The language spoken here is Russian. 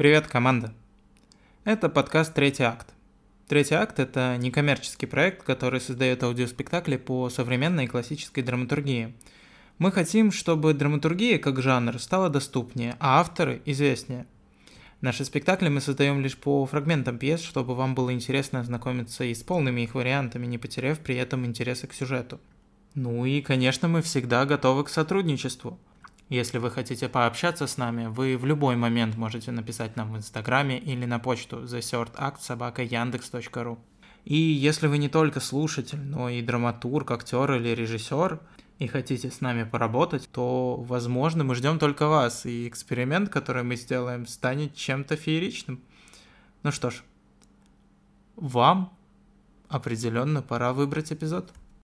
Привет, команда! Это подкаст «Третий акт». «Третий акт» — это некоммерческий проект, который создает аудиоспектакли по современной классической драматургии. Мы хотим, чтобы драматургия как жанр стала доступнее, а авторы — известнее. Наши спектакли мы создаем лишь по фрагментам пьес, чтобы вам было интересно ознакомиться и с полными их вариантами, не потеряв при этом интереса к сюжету. Ну и, конечно, мы всегда готовы к сотрудничеству — если вы хотите пообщаться с нами, вы в любой момент можете написать нам в Инстаграме или на почту theshortact И если вы не только слушатель, но и драматург, актер или режиссер, и хотите с нами поработать, то, возможно, мы ждем только вас, и эксперимент, который мы сделаем, станет чем-то фееричным. Ну что ж, вам определенно пора выбрать эпизод.